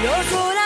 You're so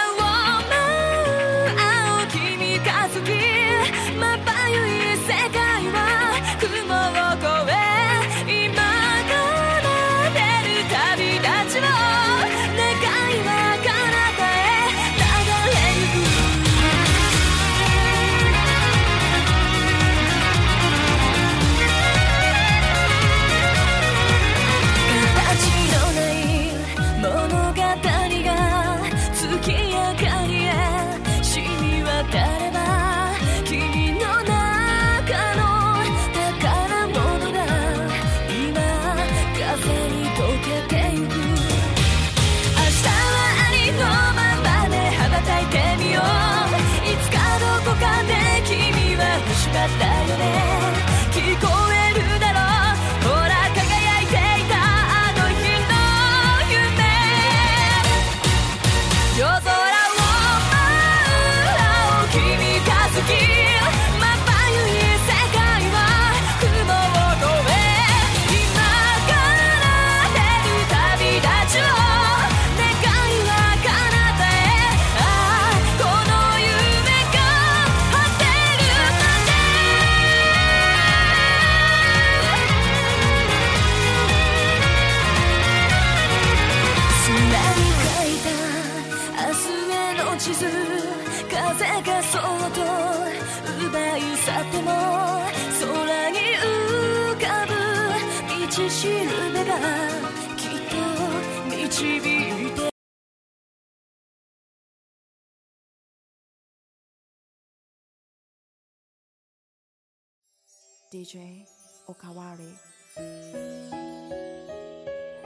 DJ Okawari.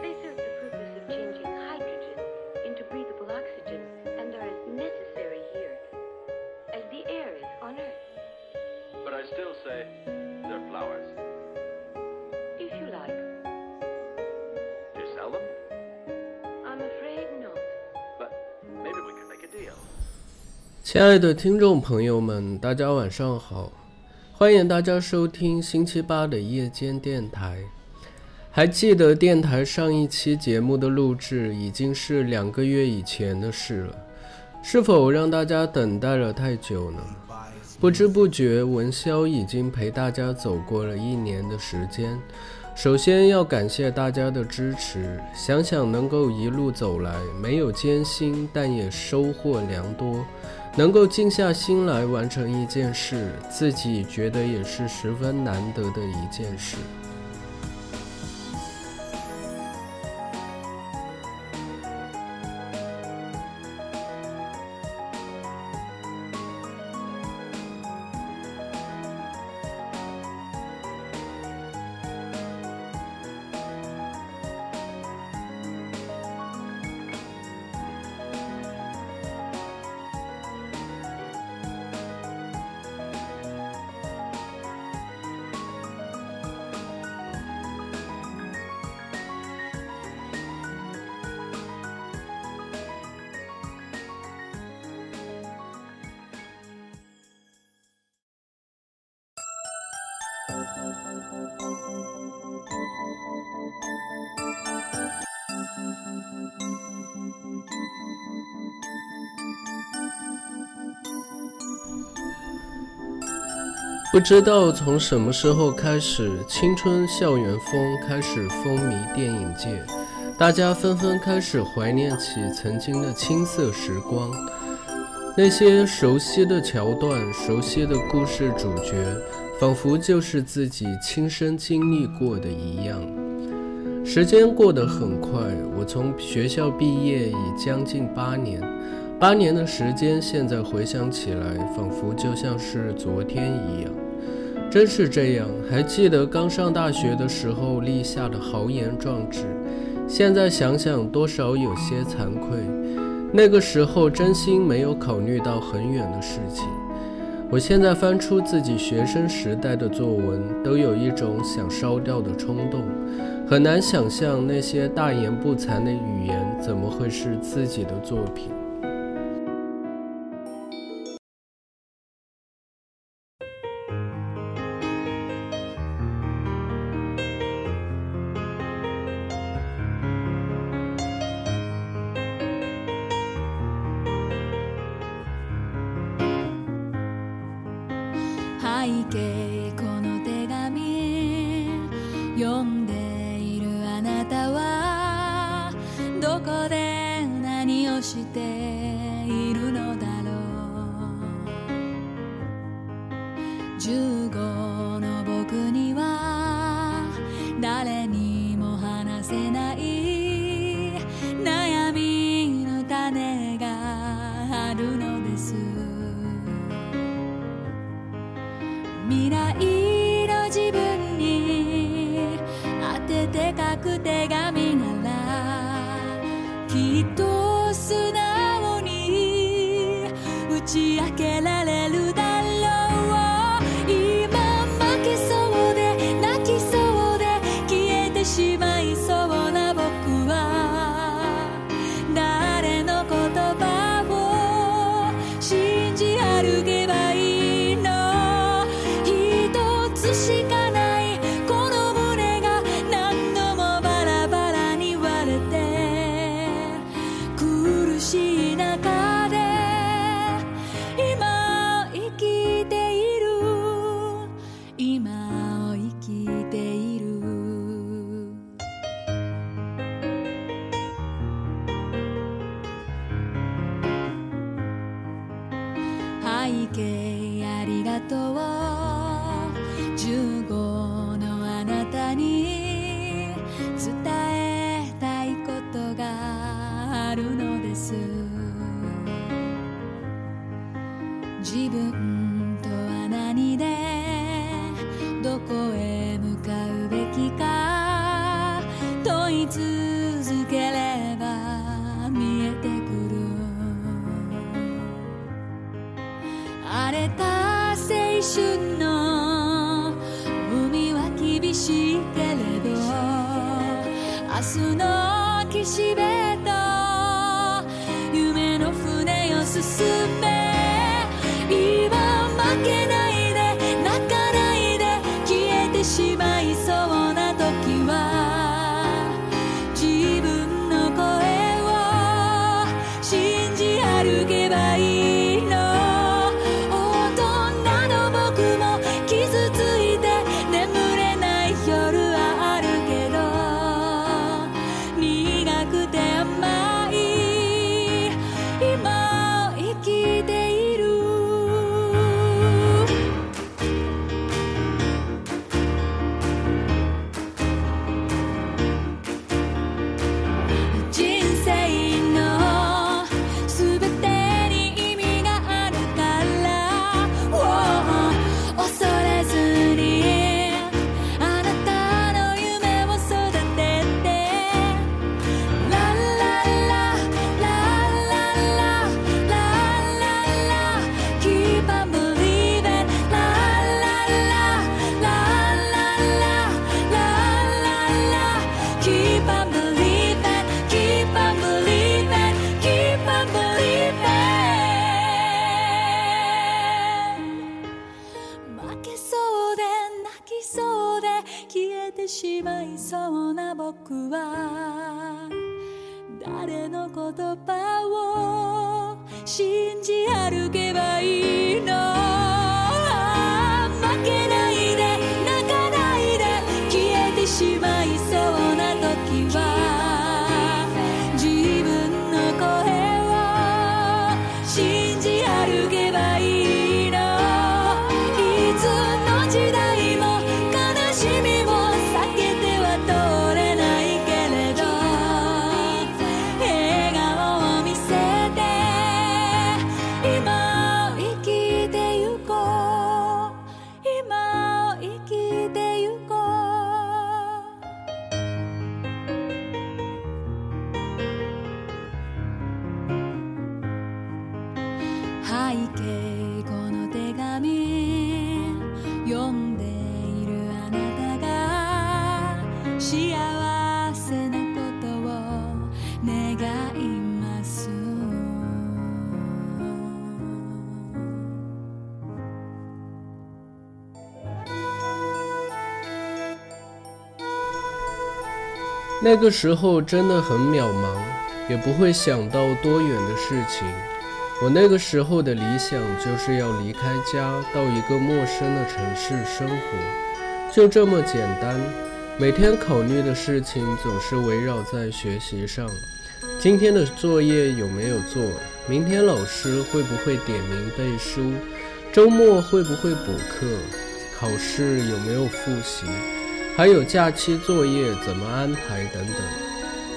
They serve the purpose of changing hydrogen into breathable oxygen and are as necessary here as the air is on Earth. But I still say they're flowers. If you like. Do you sell them? I'm afraid not. But maybe we could make a deal. 亲爱的听众朋友们，大家晚上好， 欢迎大家收听星期八的夜间电台。还记得电台上一期节目的录制已经是两个月以前的事了，是否让大家等待了太久呢？不知不觉，文潇已经陪大家走过了一年的时间。首先要感谢大家的支持，想想能够一路走来，没有艰辛，但也收获良多。能够静下心来完成一件事，自己觉得也是十分难得的一件事。不知道从什么时候开始，青春校园风开始风靡电影界，大家纷纷开始怀念起曾经的青涩时光，那些熟悉的桥段、熟悉的故事主角，仿佛就是自己亲身经历过的一样。时间过得很快，我从学校毕业已将近八年。八年的时间，现在回想起来，仿佛就像是昨天一样。真是这样，还记得刚上大学的时候立下的豪言壮志，现在想想多少有些惭愧。那个时候真心没有考虑到很远的事情。我现在翻出自己学生时代的作文，都有一种想烧掉的冲动。很难想象那些大言不惭的语言怎么会是自己的作品。けありがとう」那个时候真的很渺茫也不会想到多远的事情。我那个时候的理想就是要离开家到一个陌生的城市生活。就这么简单每天考虑的事情总是围绕在学习上：今天的作业有没有做？明天老师会不会点名背书？周末会不会补课？考试有没有复习？还有假期作业怎么安排等等。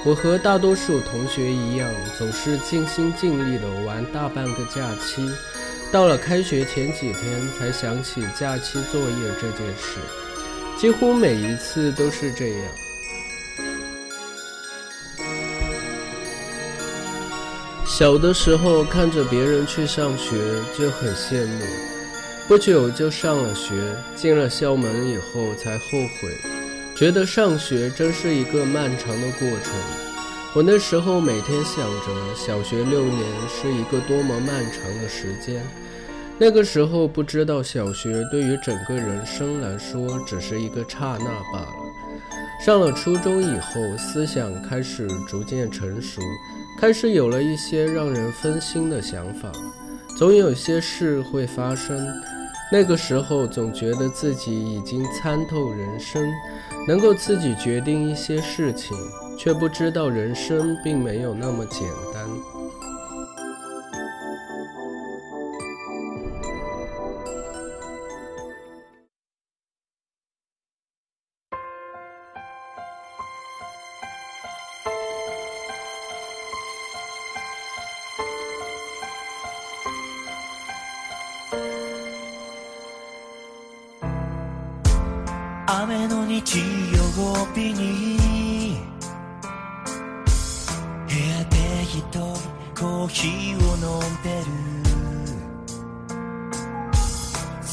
我和大多数同学一样，总是尽心尽力地玩大半个假期，到了开学前几天才想起假期作业这件事，几乎每一次都是这样。小的时候看着别人去上学就很羡慕，不久就上了学，进了校门以后才后悔，觉得上学真是一个漫长的过程。我那时候每天想着小学六年是一个多么漫长的时间，那个时候不知道小学对于整个人生来说只是一个刹那罢了。上了初中以后，思想开始逐渐成熟。开始有了一些让人分心的想法，总有些事会发生。那个时候总觉得自己已经参透人生，能够自己决定一些事情，却不知道人生并没有那么简单。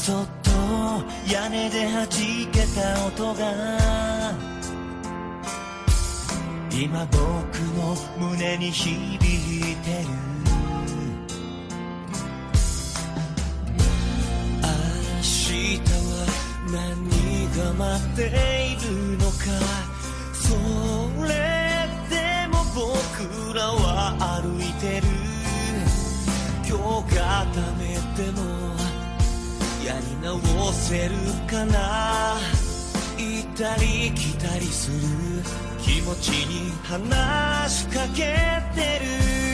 そっと屋根で弾けた音が。今僕の胸に響いてる。明日は何が待っているのか。それでも僕らは歩いてる。今日がダメでもやり直せるかな。行ったり来たりする。気持ちに話しかけてる。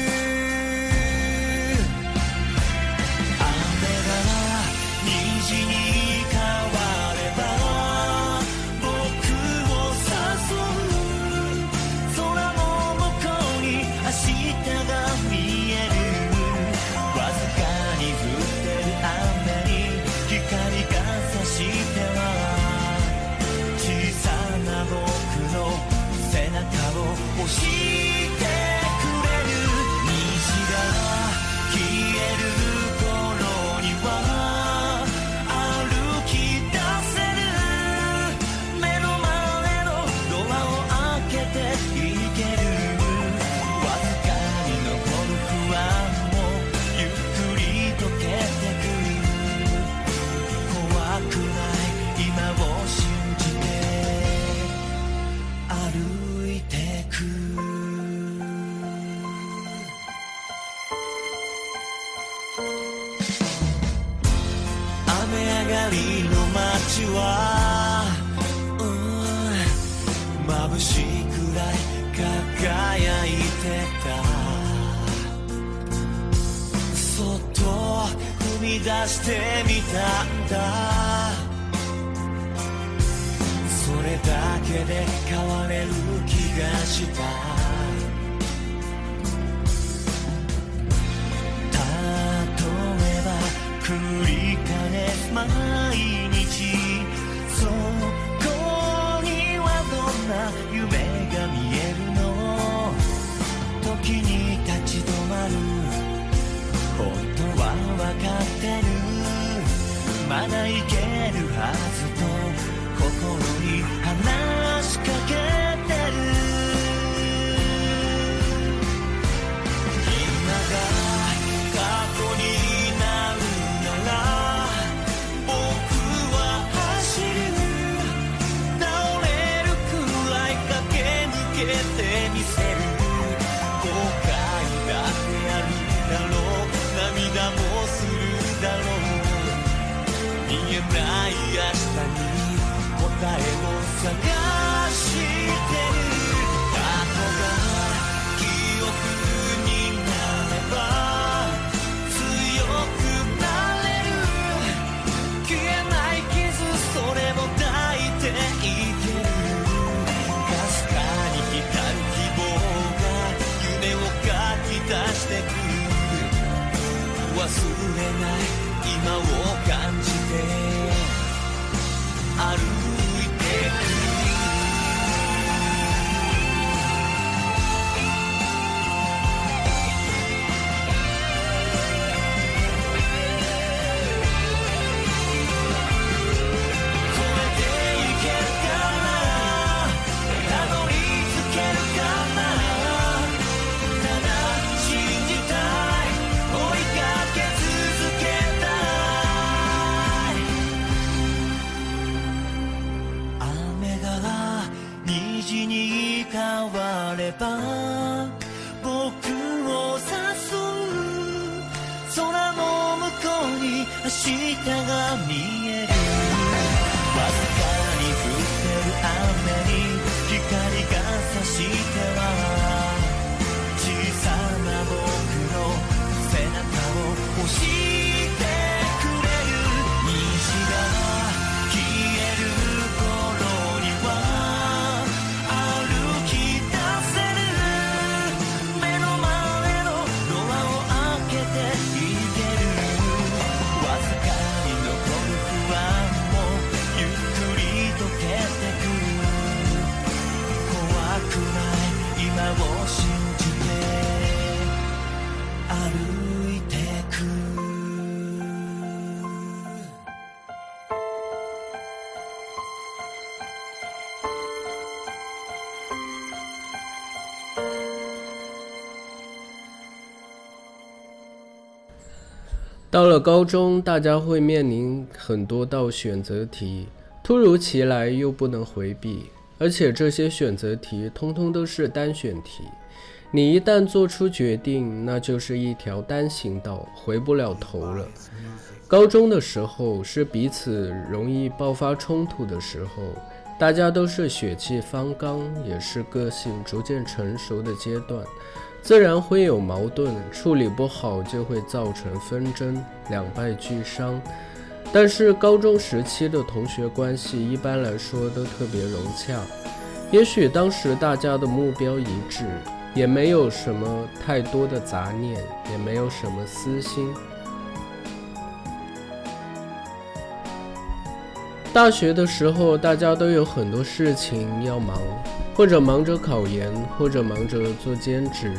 りの街はうん眩しいくらい輝いてたそっと踏み出してみたんだ。それだ。けで変われる気がした例えば繰り毎日そこにはどんな夢が見えるの？時に立ち止まる。本当は分かってる。まだいけるはずと心に話しかける。に変われば僕を誘う。空の向こうに明日が見える。到了高中，大家会面临很多道选择题，突如其来又不能回避，而且这些选择题通通都是单选题。你一旦做出决定，那就是一条单行道，回不了头了。高中的时候是彼此容易爆发冲突的时候，大家都是血气方刚，也是个性逐渐成熟的阶段。自然会有矛盾，处理不好就会造成纷争，两败俱伤。但是高中时期的同学关系一般来说都特别融洽，也许当时大家的目标一致，也没有什么太多的杂念，也没有什么私心。大学的时候，大家都有很多事情要忙，或者忙着考研，或者忙着做兼职，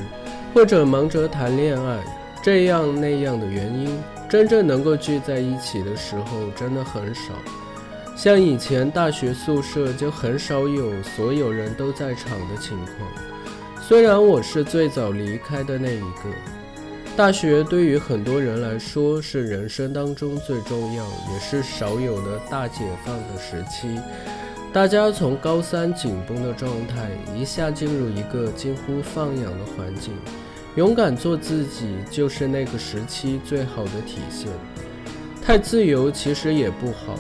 或者忙着谈恋爱，这样那样的原因，真正能够聚在一起的时候真的很少。像以前大学宿舍就很少有所有人都在场的情况。虽然我是最早离开的那一个，大学对于很多人来说是人生当中最重要，也是少有的大解放的时期。大家从高三紧绷的状态一下进入一个近乎放养的环境，勇敢做自己就是那个时期最好的体现。太自由其实也不好。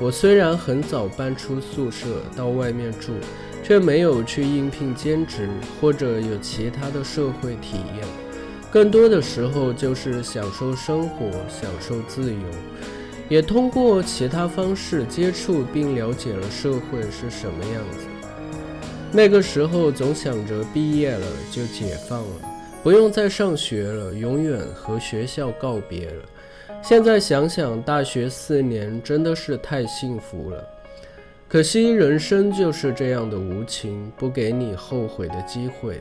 我虽然很早搬出宿舍到外面住，却没有去应聘兼职或者有其他的社会体验。更多的时候就是享受生活，享受自由，也通过其他方式接触并了解了社会是什么样子。那个时候总想着毕业了就解放了，不用再上学了，永远和学校告别了。现在想想，大学四年真的是太幸福了。可惜人生就是这样的无情，不给你后悔的机会。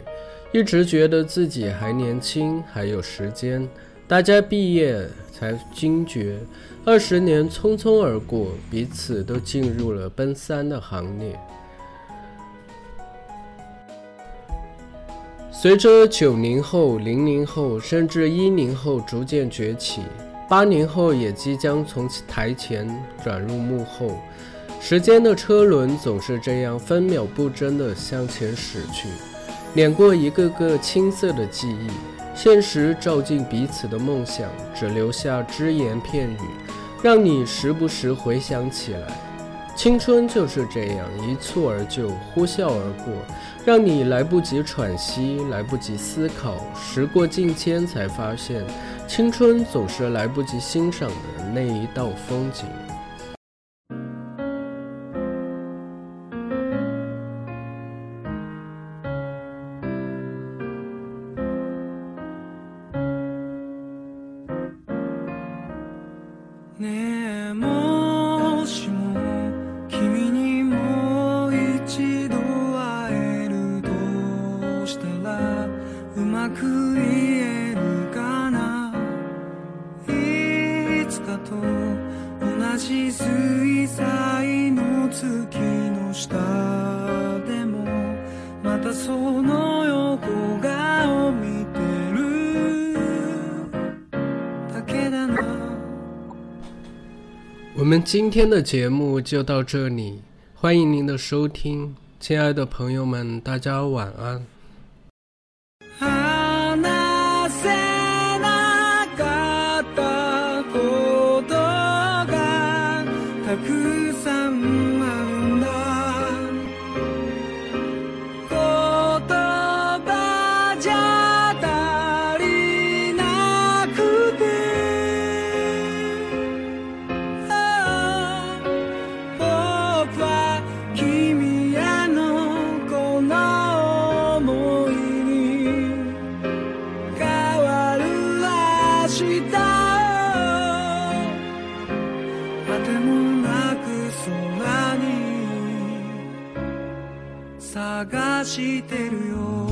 一直觉得自己还年轻，还有时间。大家毕业才惊觉，二十年匆匆而过，彼此都进入了奔三的行列。随着九零后、零零后，甚至一零后逐渐崛起，八零后也即将从台前转入幕后。时间的车轮总是这样分秒不争地向前驶去。碾过一个个青涩的记忆，现实照进彼此的梦想，只留下只言片语，让你时不时回想起来。青春就是这样一蹴而就，呼啸而过，让你来不及喘息，来不及思考。时过境迁，才发现，青春总是来不及欣赏的那一道风景。我们今天的节目就到这里欢迎您的收听亲爱的朋友们大家晚安。してるよ。